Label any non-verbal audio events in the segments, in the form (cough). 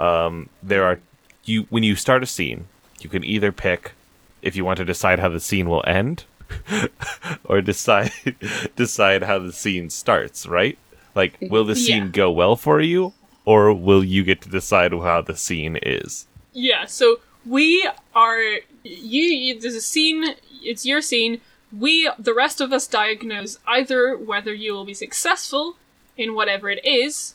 um, there are you when you start a scene, you can either pick if you want to decide how the scene will end, (laughs) or decide (laughs) decide how the scene starts. Right? Like, will the scene Yeah. go well for you, or will you get to decide how the scene is? Yeah, so we are you, you there's a scene it's your scene. We the rest of us diagnose either whether you will be successful in whatever it is.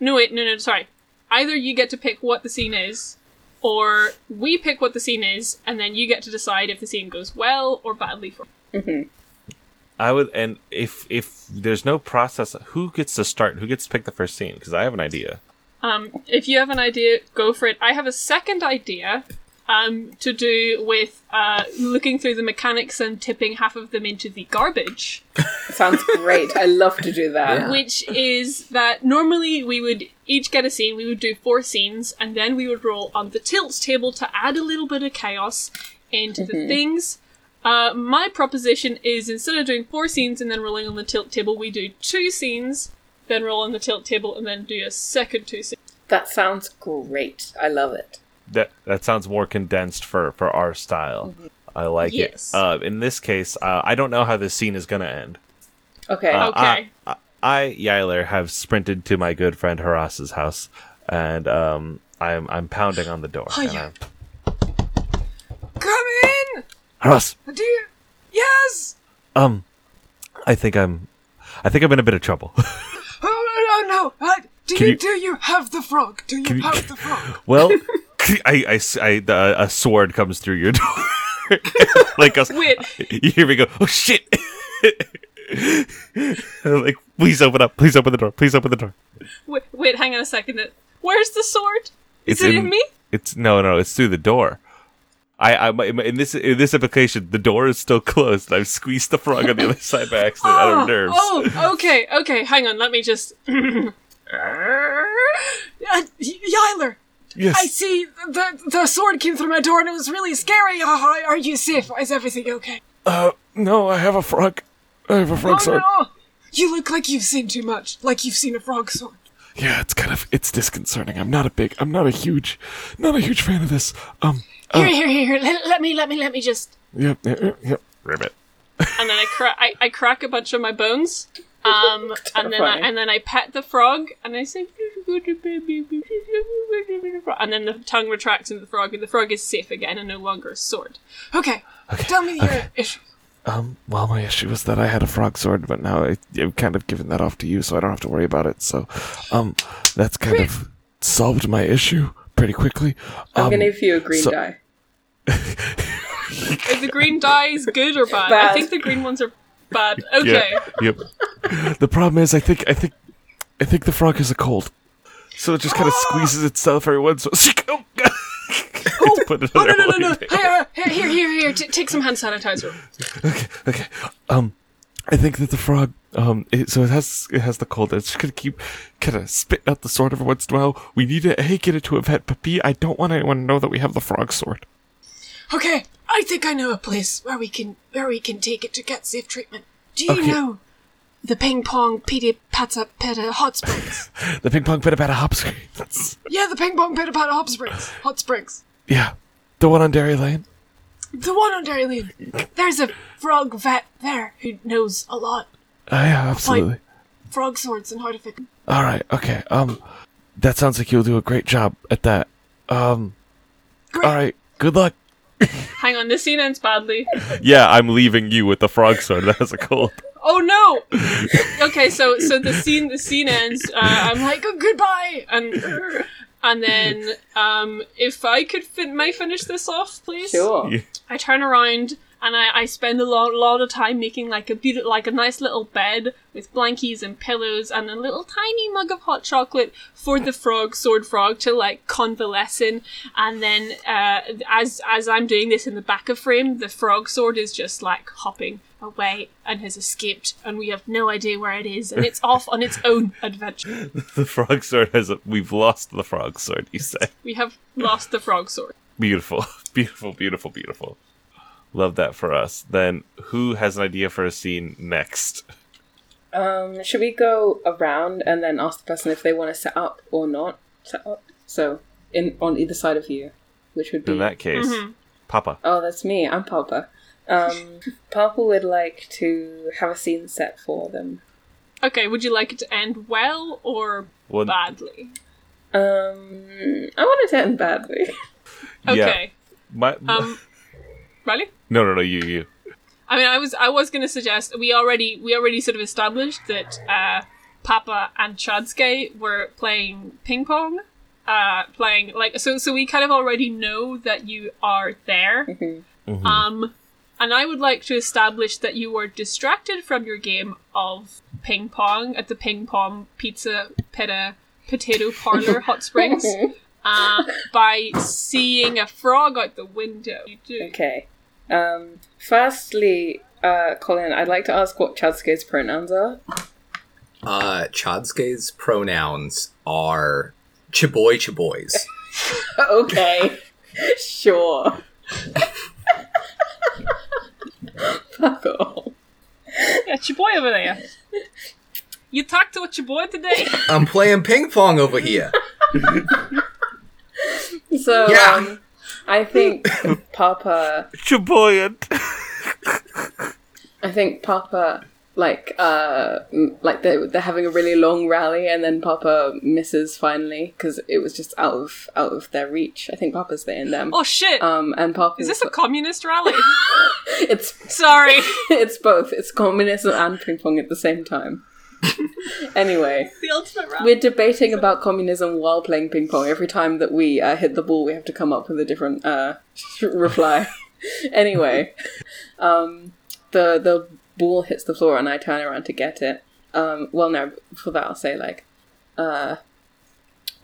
No wait, no no sorry. Either you get to pick what the scene is, or we pick what the scene is, and then you get to decide if the scene goes well or badly for I would, and if if there's no process, who gets to start? Who gets to pick the first scene? Because I have an idea. Um, if you have an idea, go for it. I have a second idea um, to do with uh, looking through the mechanics and tipping half of them into the garbage. (laughs) Sounds great. I love to do that. Yeah. which is that normally we would each get a scene, we would do four scenes, and then we would roll on the tilt table to add a little bit of chaos into the things. Uh, my proposition is instead of doing four scenes and then rolling on the tilt table, we do two scenes, then roll on the tilt table, and then do a second two scenes. That sounds great. I love it. That that sounds more condensed for for our style. I like Yes. it. Uh, in this case, uh, I don't know how this scene is gonna end. Okay. Uh, Okay. I, I, Yiler, have sprinted to my good friend Haras's house, and um, I'm I'm pounding on the door. Hiya. I'm, Come in! Haras, Do you? Yes! um, I think I'm, I think I'm in a bit of trouble. (laughs) Oh, no, no! Uh, do you, you- do you have the frog? Do you you- have the frog? (laughs) well, (laughs) I, I, I- the- a sword comes through your (laughs) door. (laughs) like a, Wait. you hear me go, oh shit! like, please open up, please open the door, please open the door. Wait, wait, hang on a second. Where's the sword? It's Is it in me? It's no, no, it's through the door. I, I, in this, in this application, the door is still closed. I've squeezed the frog on the other side by accident out of nerves. Oh, okay, okay. Hang on. Let me just. Uh! Yes. I see the the sword came through my door and it was really scary. Uh, are you safe? Is everything okay? Uh, no, I have a frog. I have a frog oh no! You look like you've seen too much. Like you've seen a frog sword. Yeah, it's kind of it's disconcerting. I'm not a big, I'm not a huge, not a huge fan of this. Um, Here, here, here, here. Let, let me, let me, let me just. yep, yep, yep. Ribbit. And then I, cra- I, I crack a bunch of my bones. Um, and then I, and then I pet the frog, and I say, and then the tongue retracts into the frog, and the frog is safe again and no longer a sword. Okay. Tell me your issue. Um, well, my issue was that I had a frog sword, but now I, I've kind of given that off to you, so I don't have to worry about it. So, um, that's kind of solved my issue pretty quickly. I'm Um, gonna give you a green so- die. Is the green dye is good or bad? I think the green ones are bad. (laughs) Okay. Yep. the problem is, I think, I think, I think the frog has a cold, so it just kind of (gasps) squeezes itself every once. (laughs) Oh, God. (laughs) Put it Oh no no no no! Here, here, here, here. T- take some hand sanitizer. okay, okay. Um, I think that the frog, um, it, so it has it has the cold. It's just gonna keep kind of spitting out the sword every once in a while. We need to a get it to a vet, but b I don't want anyone to know that we have the frog sword. okay. I think I know a place where we can where we can take it to get safe treatment. Do you Okay. know the ping pong pity pata peta hot springs? (laughs) The ping pong bit about hot springs. yeah, the ping pong pita pata hot springs. Hot springs. yeah, the one on Dairy Lane. The one on Dairy Lane. There's a frog vet there who knows a lot. Oh yeah, absolutely. Frog swords and how to fit. All right, okay. Um, that sounds like you'll do a great job at that. Um, Great. all right. Good luck. (laughs) Hang on, this scene ends badly. Yeah, I'm leaving you with the frog sword (laughs) that has a cold. Oh no! Okay, so so the scene the scene ends. Uh, I'm like Like, goodbye! and and then um, if I could fin- may finish this off, please. Sure. I turn around and I, I spend a lot, lot of time making like a beautiful, like a nice little bed with blankies and pillows and a little tiny mug of hot chocolate for the frog, sword frog, to like convalesce in. And then uh, as as I'm doing this in the back of frame, the frog sword is just like hopping away and has escaped, and we have no idea where it is, and it's (laughs) off on its own adventure. The frog sword has. A, we've lost the frog sword. You say. We have lost the frog sword. Beautiful, (laughs) beautiful, beautiful, beautiful. Love that for us. Then who has an idea for a scene next? Um, should we go around and then ask the person if they want to set up or not set up? So in on either side of you, which would be In that case, Mhm. Papa. Oh, that's me. I'm Papa. Um, (laughs) Papa would like to have a scene set for them. Okay, would you like it to end well or Well, badly? Um, I want it to end badly. (laughs) yeah. Okay. My, Um, (laughs) Riley? No, no, no. You, you. I mean, I was I was gonna suggest we already we already sort of established that uh, Papa and Chadske were playing ping pong, uh, playing like so so we kind of already know that you are there. Mhm. Um, and I would like to establish that you were distracted from your game of ping pong at the ping pong pizza pita potato parlor hot springs (laughs) uh, by seeing a frog out the window. You do. Okay. Um, firstly, uh, Colin, I'd like to ask what Chadske's pronouns are. Uh, Chadske's pronouns are chiboy chiboys. (laughs) (laughs) okay. sure. Fuck off. Yeah, it's your boy over there. You talked to your boy today. I'm playing ping pong over here. (laughs) So, Yeah. um, I think Papa (laughs) Chaboyant. I think Papa like uh like they're, they're having a really long rally and then Papa misses finally because it was just out of out of their reach. I think Papa's staying them. Oh shit! Um and Papa Is this a (laughs) communist rally? (laughs) it's Sorry. it's both. It's communism and ping pong at the same time. (laughs) anyway, (laughs) The ultimate rally. we're debating about communism while playing ping pong. Every time that we uh, hit the ball, we have to come up with a different uh, (laughs) reply. anyway, um, the the ball hits the floor, and I turn around to get it. Um, well, no, for that I'll say like, uh,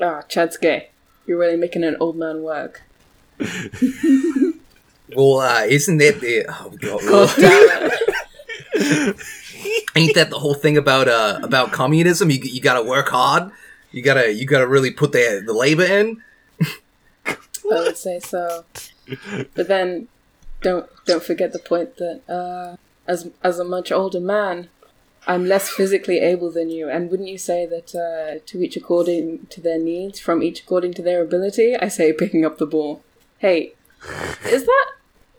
ah, Chad's gay. You're really making an old man work. Well, uh, isn't that the oh, God, God damn it. Ain't that the whole thing about uh about communism? You you gotta work hard. You gotta you gotta really put the the labor in. I would say so. But then, don't don't forget the point that uh, as as a much older man, I'm less physically able than you. And wouldn't you say that uh, to each according to their needs, from each according to their ability? I say picking up the ball. Hey, is that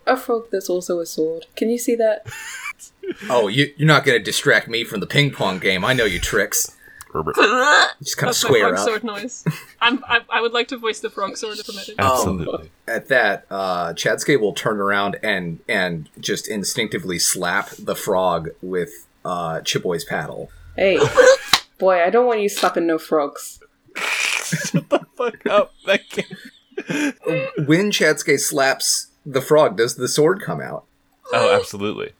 a frog that's also a sword? Can you see that? (laughs) Oh, you you're not gonna distract me from the ping pong game. I know your tricks. Herbert. (laughs) Just kind of That's my square frog up. sword noise. I'm, I, I would like to voice the frog sword if permitted. (laughs) Absolutely. At that, uh, Chadske will turn around and and just instinctively slap the frog with uh, Chiboy's paddle. Hey, boy, I don't want you slapping no frogs. Shut the fuck up. That can't- When Chadske slaps the frog, does the sword come out? Oh, absolutely.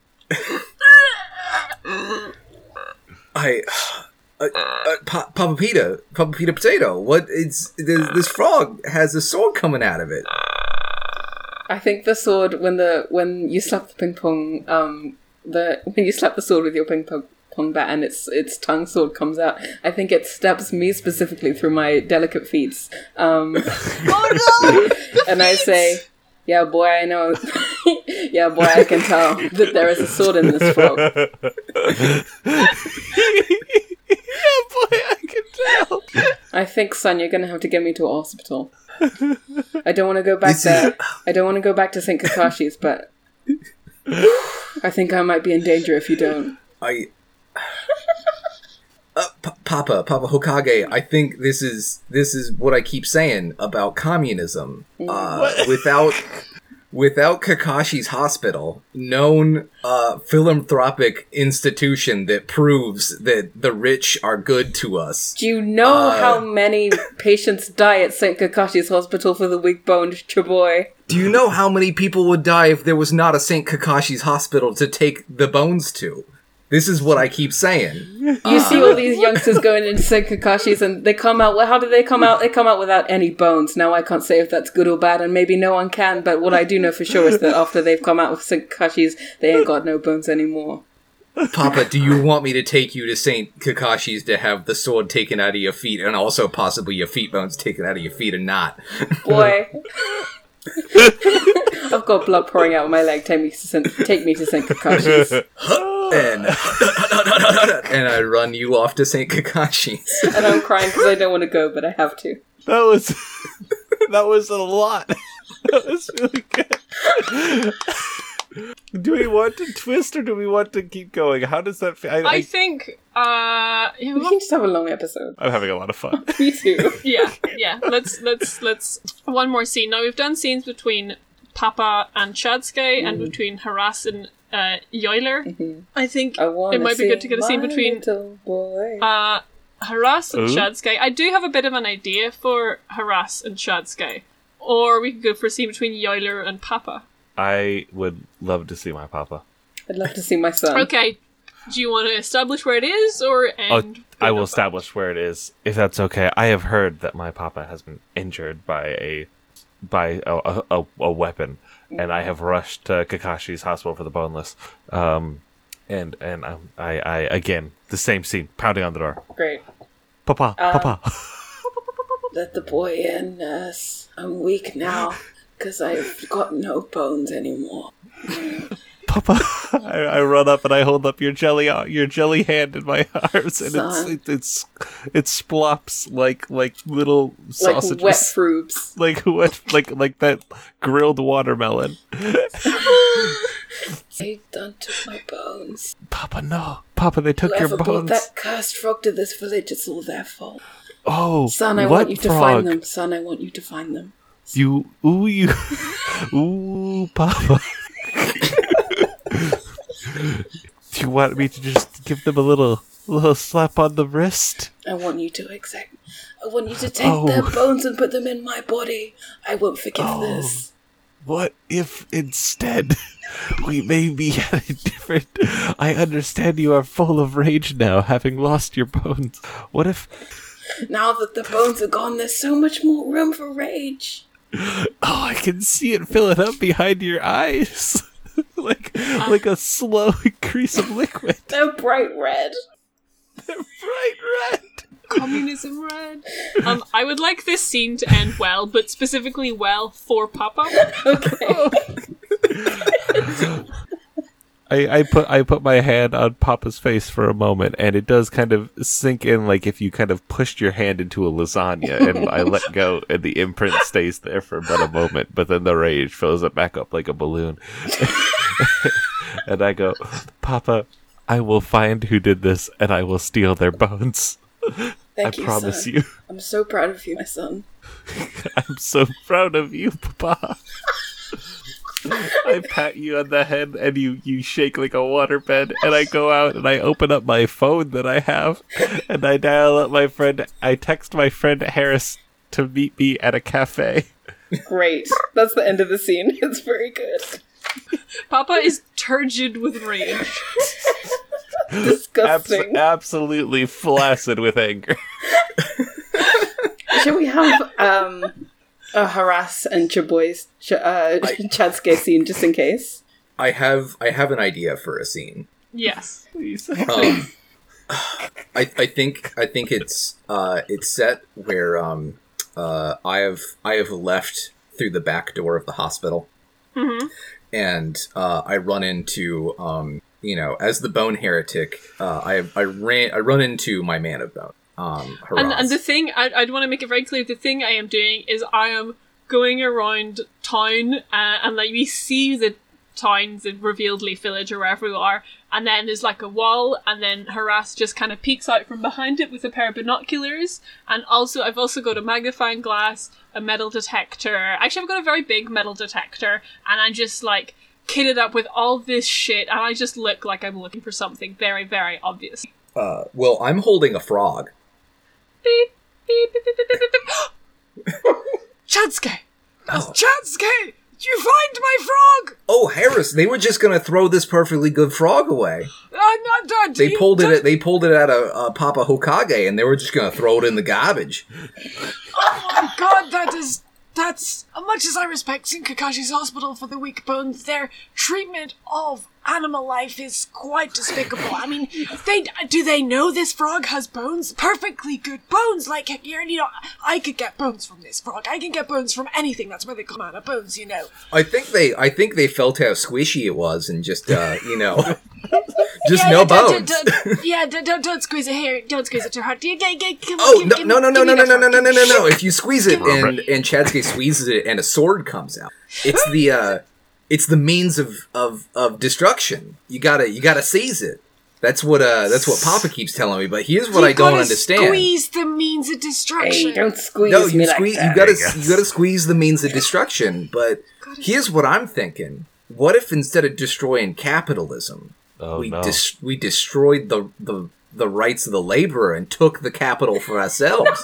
I, uh, uh, pa- Papa Pita, Papa Pita Potato. What? It's this, this frog has a sword coming out of it. I think the sword when the when you slap the ping pong um the when you slap the sword with your ping pong pong bat and its its tongue sword comes out, I think it stabs me specifically through my delicate feet. Um, (laughs) oh no! (laughs) and I say, "Yeah, boy, I know. (laughs) yeah, boy, I can tell that there is a sword in this frog." (laughs) yeah, boy, I can tell. I think, son, you're gonna have to get me to a hospital. I don't want to go back This is- there. I don't want to go back to St. Kakashi's, but I think I might be in danger if you don't. I. Uh, P- Papa, Papa Hokage, I think this is this is what I keep saying about communism. Uh, (laughs) without without Kakashi's hospital, known uh, philanthropic institution that proves that the rich are good to us. Do you know Uh, how many (laughs) patients die at St. Kakashi's Hospital for the weak boned Chaboy? Do you know how many people would die if there was not a St. Kakashi's hospital to take the bones to? This is what I keep saying. You uh, see all these youngsters going into St. Kakashi's and they come out. Well, how do they come out? They come out without any bones. Now, I can't say if that's good or bad, and maybe no one can, but what I do know for sure is that after they've come out with St. Kakashi's, they ain't got no bones anymore. Papa, do you want me to take you to St. Kakashi's to have the sword taken out of your feet and also possibly your feet bones taken out of your feet or not? Boy. (laughs) I've got blood pouring out of my leg. Take me to St. Take me to St. Kakashi's. And (laughs) and I run you off to St. Kakashi's. (laughs) And I'm crying because I don't want to go, but I have to. That was (laughs) that was a lot. That was really good. Do we want to twist or do we want to keep going? How does that feel? I, I I, think, uh, yeah, We can just have a long episode. I'm having a lot of fun. Me too. yeah, yeah. Let's let's let's one more scene. Now we've done scenes between Papa and Chadske and between Harass and uh, Yoiler. I think I it might be good to get a scene between little uh, Harass and Ooh. Chadske. I do have a bit of an idea for Harass and Chadske. Or we could go for a scene between Yoiler and Papa. I would love to see my papa. I'd love to see my son. Okay. Do you want to establish where it is or Oh. I will a- establish where it is, if that's okay. I have heard that my papa has been injured by a by a, a, a, a weapon, and I have rushed to Kakashi's hospital for the boneless. Um, and and um, I, I again the same scene, pounding on the door. Great. Papa, Um, papa. (laughs) Let the boy in, nurse. I'm weak now because I've got no bones anymore. Papa, (laughs) I, I run up and I hold up your jelly, uh, your jelly hand in my (laughs) arms, and it's it, it's it splops like like little sausages, Like wet fruits. (laughs) like what, like like that grilled watermelon. They done took my bones. Papa, no, Papa, they took Whoever your brought bones. that cursed frog to this village, it's all their fault. Oh, Son, I want you to find them. Son, I want you to find them. You, ooh, you, ooh, Papa. Do you want me to just give them a little, little slap on the wrist? I want you to exact. I want you to take Oh. their bones and put them in my body. I won't forgive Oh. this. What if instead (laughs) we maybe had (laughs) a different? I understand you are full of rage now, having lost your bones. What if? Now that the bones are gone, there's so much more room for rage. (laughs) Oh, I can see it filling up behind your eyes, (laughs) like like a slow (laughs) increase of liquid. (laughs) They're bright red. They're Bright red. Communism red. Um, I would like this scene to end well, but specifically well for Papa. Okay. I, I put I put my hand on Papa's face for a moment, and it does kind of sink in, like if you kind of pushed your hand into a lasagna, and I let go, (laughs) and the imprint stays there for but a moment, but then the rage fills it back up like a balloon, (laughs) and I go, Papa, I will find who did this, and I will steal their bones. Thank I you, promise son. you. I'm so proud of you, my son. (laughs) I'm so proud of you, Papa. I pat you on the head and you, you shake like a waterbed and I go out and I open up my phone that I have and I dial up my friend I text my friend Harris to meet me at a cafe. Great. That's the end of the scene. (laughs) It's very good. Papa is turgid with rage. Abs- Disgusting. absolutely flaccid with anger. Should we have um a harass and Chaboy's ch- uh, (laughs) Chadske scene just in case? I have I have an idea for a scene. Yes. Please. Um, (sighs) I I think I think it's uh it's set where um uh I have I have left through the back door of the hospital, and uh, I run into um you know as the bone heretic uh, I I ran I run into my man of bone um And, and the thing, I, I'd want to make it very clear the thing I am doing is I am going around town uh, and like we see the towns the revealed Leaf Village or wherever we are, and then there's like a wall, and then Harass just kind of peeks out from behind it with a pair of binoculars. And also, I've also got a magnifying glass, a metal detector. Actually, I've got a very big metal detector, and I'm just like kitted up with all this shit, and I just look like I'm looking for something very, very obvious. uh, well I'm holding a frog. Beep, beep, beep, beep, beep, beep. Chadske! Oh. Chadske! Did you find my frog? Oh Harris, they were just gonna throw this perfectly good frog away. I'm not done. They pulled it. They pulled it out of uh, Papa Hokage, and they were just gonna throw it in the garbage. Oh my god, that is. That's. As much as I respect Kakashi's Hospital for the weak bones, their treatment of animal life is quite despicable. I mean, they do they know this frog has bones? Perfectly good bones. Like, you know, I could get bones from this frog. I can get bones from anything. That's where they come out of bones, you know. I think they. I think they felt how squishy it was, and just uh, you know, (laughs) Just yeah, no don't- bones. don't- don't- (laughs) yeah, don't, don't squeeze it here. Don't squeeze it too hard. Yeah, come on, Oh give- no no no no no no no no no no no! If you squeeze it and and Chadske squeezes it and a sword comes out, it's the uh, it's the means of of of destruction. You gotta you gotta seize it. That's what uh that's what Papa keeps telling me. But here's what You I don't understand. Squeeze the means of destruction. Hey, don't squeeze No, me you like squeeze. that. You gotta guess. you gotta squeeze the means of destruction. But here's what I'm thinking: What if instead of destroying capitalism, Oh we no. dis- we destroyed the the the rights of the laborer and took the capital for ourselves?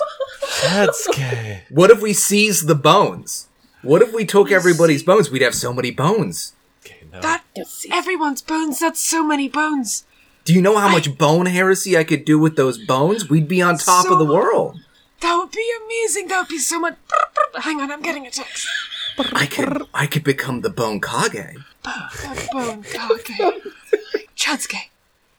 That's gay. what if we seized the bones? What if we took everybody's bones? We'd have so many bones. Okay, no. That everyone's bones. That's so many bones. Do you know how much bone heresy I could do with those bones? We'd be on top So- of the world. That would be amazing. That would be so much. Hang on, I'm getting a text. I could I could become the bone kage. That bone. Okay. Chadske,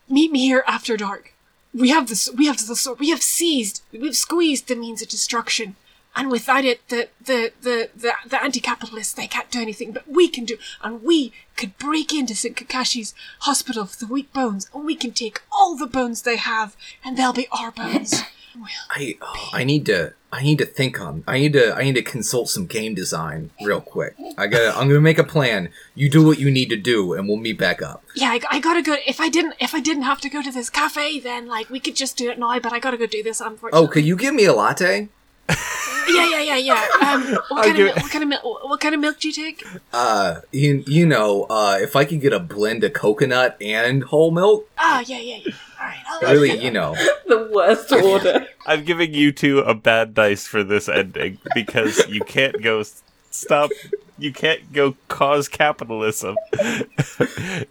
meet me here after dark. We have this. We have the sword. We have seized. We've squeezed the means of destruction, and without it, the the the the, the anti-capitalists they can't do anything. But we can do, and we could break into St. Kakashi's hospital for the weak bones, and we can take all the bones they have, and they'll be our bones. (laughs) We'll I oh, I need to I need to think on I need to I need to consult some game design real quick. I got I'm gonna make a plan. You do what you need to do, and we'll meet back up. Yeah, I, I gotta go. If I didn't, if I didn't have to go to this cafe, then like we could just do it now. But I gotta go do this. Unfortunately. Oh, Unfortunately. could you give me a latte? (laughs) Yeah, yeah, yeah, yeah. (laughs) Um, what kind of what kind of milk? What kind of milk do you take? Uh, you you know, uh, if I could get a blend of coconut and whole milk, Ah, yeah, yeah, yeah. All right. I'll really, you know, (laughs) the worst order. I'm giving you two a bad dice for this ending because you can't go stop. You can't go cause capitalism.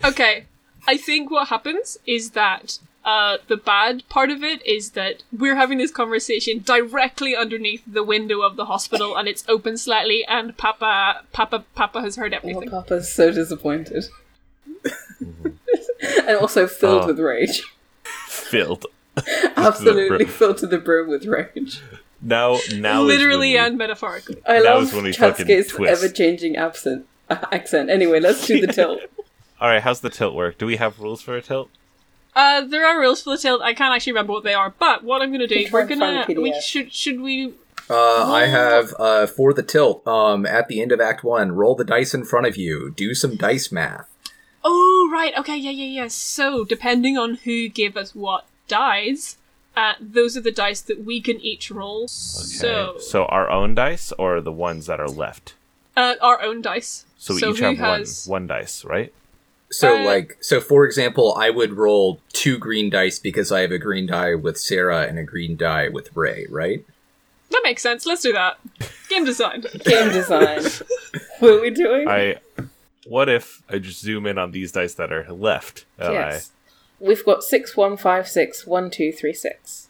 Okay, I think what happens is that uh, the bad part of it is that we're having this conversation directly underneath the window of the hospital, and it's open slightly, and Papa, Papa, Papa has heard Well, everything. Papa's so disappointed. Mm-hmm. and also filled Oh. with rage. Filled. (laughs) Absolutely filled to the brim with rage. Now, now Literally when we- and metaphorically. I That love was when we fucking Chatsuke's twist. ever-changing accent. Uh, accent. Anyway, let's do the tilt. (laughs) All right, how's the tilt work? Do we have rules for a tilt? Uh, there are rules for the tilt. I can't actually remember what they are, but what I'm gonna do, we're gonna, we should, should we? uh, I have uh for the tilt. Um, at the end of Act One, roll the dice in front of you. Do some dice math. Oh, right. Okay, yeah, yeah, yeah. So, depending on who gave us what dice, uh, those are the dice that we can each roll. So, Okay, so our own dice or the ones that are left? uh, our own dice. So we So each who have has- one one dice, right? So, Uh, like, so for example, I would roll two green dice because I have a green die with Sarah and a green die with Ray, right? That makes sense. Let's do that. Game design. (laughs) Game design. what are we doing? I. What if I just zoom in on these dice that are left? and yes. We've got six, one, five, six, one, two, three, six.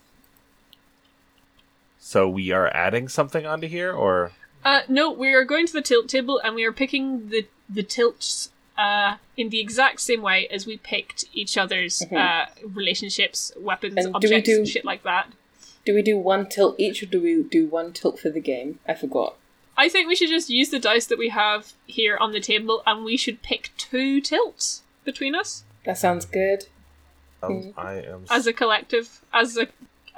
So we are adding something onto here, or Uh, no, we are going to the tilt table and we are picking the the tilts uh, in the exact same way as we picked each other's uh, relationships, weapons, Mm-hmm. And do we objects, do- shit like that. Do we do one tilt each, or do we do one tilt for the game? I forgot. I think we should just use the dice that we have here on the table, and we should pick two tilts between us That sounds good. um, I am. as a collective, as a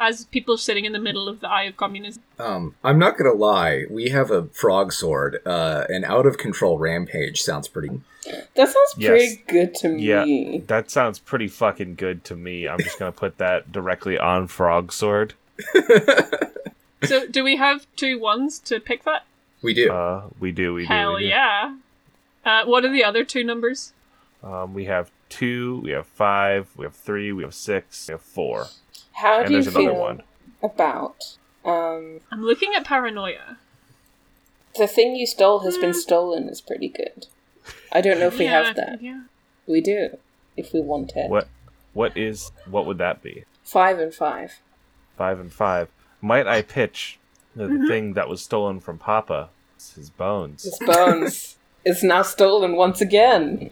as people sitting in the middle of the eye of communism. Um, I'm not gonna lie, we have a frog sword. Uh, an out of control rampage sounds pretty. That sounds Yes. pretty good to me. yeah, me. that sounds pretty fucking good to me. I'm just gonna put that directly on Frog Sword. (laughs) So, do we have two ones to pick that? We do. Uh, we do, we do. Hell we do. yeah! Uh, what are the other two numbers? Um, we have two, we have five, we have three, we have six, we have four, How and do you another feel one. about um, I'm looking at paranoia. the thing you stole has been stolen? Is pretty good. I don't know if we yeah, have that. Yeah. We do, if we want it. What? What is? What would that be? Five and five. Five and five. Might I pitch the Mm-hmm. thing that was stolen from Papa? It's his bones. His bones (laughs) is now stolen once again.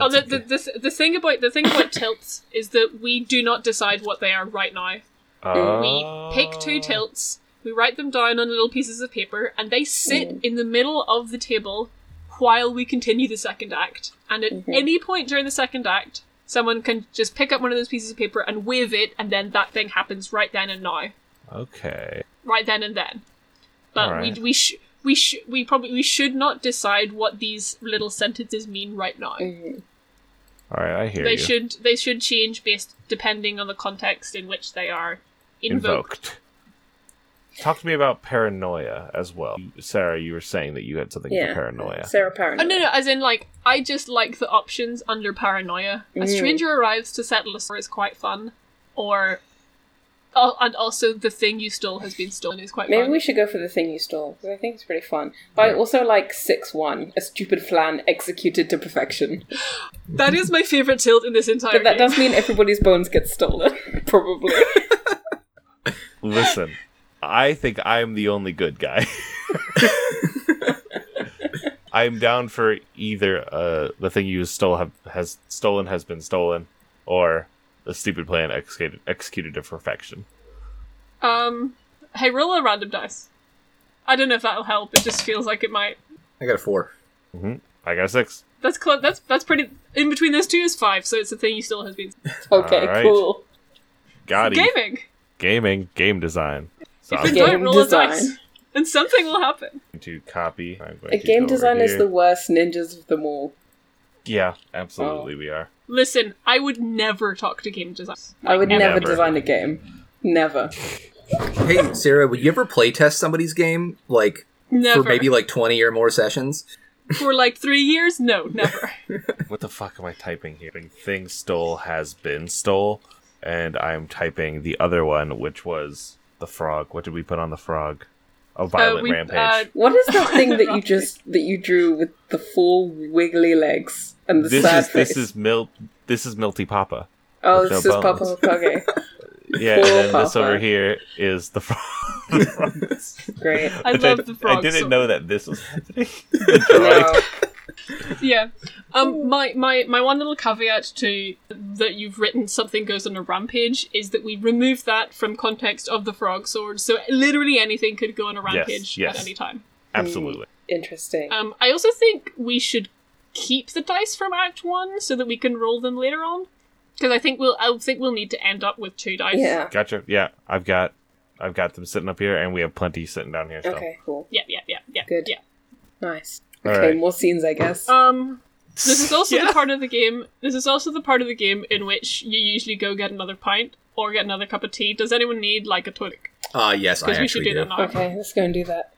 Oh, the, the, the, the thing about the thing about tilts is that we do not decide what they are right now. We pick two tilts, we write them down on little pieces of paper, and they sit mm. in the middle of the table while we continue the second act. And at mm-hmm. any point during the second act, someone can just pick up one of those pieces of paper and wave it, and then that thing happens right then and now, Okay. right then and then. But Alright. we we sh- we sh- we probably we should not decide what these little sentences mean right now. Mhm. All right, I hear They you. should they should change based depending on the context in which they are invoked. Invoked. Talk to me about paranoia as well. Sarah, you were saying that you had something Yeah. for paranoia. Sarah Oh, Paranoia. no, no, as in, like, I just like the options under paranoia. A Mm. stranger arrives to settle a score is quite fun. Or. Oh, and also, the thing you stole has been stolen is quite Maybe fun. we should go for the thing you stole because I think it's pretty fun. But I also like six one, a stupid plan executed to perfection. (laughs) That is my favourite tilt in this entire But that game. does mean everybody's bones get stolen, (laughs) probably. (laughs) Listen, I think I'm the only good guy. I'm down for either uh, the thing you stole have, has stolen has been stolen, or the stupid plan executed executed to perfection. Um, hey, roll a random dice. I don't know if that'll help. It just feels like it might. I got a four. I got a six. That's close. That's that's pretty. In between those two is five, so it's the thing you still has been (laughs) okay, Alright. cool. Got it. gaming. Gaming, game design. So If I'm you Game don't roll design. a dice, and something will happen. to copy. I'm going A to game go design is the worst ninjas of them all. Yeah, Oh. absolutely, we are. Listen, I would never talk to game designers. I would never Never. design a game. Never. Hey, Sarah, would you ever playtest somebody's game like Never. for maybe like twenty or more sessions? For like three years? No, never. (laughs) What the fuck am I typing here? Thing stole has been stole, and I'm typing the other one, which was the frog. What did we put on the frog? A violent we- rampage. uh, What is that (laughs) thing that you just that you drew with the full wiggly legs and the this sad is face? this is Mil. This is Milty Papa. oh, with no this is Papa bones. Hokage. (laughs) (laughs) Yeah, Poor and then this over here is the frog. the frog. Great. I Which love the frog. I didn't so- know that this was happening. The drawing. No. Yeah. Um, my, my, my one little caveat to that you've written something goes on a rampage is that we remove that from context of the frog sword, so literally anything could go on a rampage yes. at any time. Absolutely. Interesting. Um, I also think we should keep the dice from Act One so that we can roll them later on, because I think we'll I think we'll need to end up with two dice. yeah. Gotcha. Yeah, I've got, I've got them sitting up here, and we have plenty sitting down here. Still. Okay. Cool. Yeah, yeah, yeah, yeah. Good. Yeah. Nice. Okay. right. More scenes, I guess. Um, this is also Yeah. the part of the game. This is also the part of the game in which you usually go get another pint or get another cup of tea. Does anyone need like a tonic? Uh yes, I Because we should actually do do. that now. okay. Let's go and do that.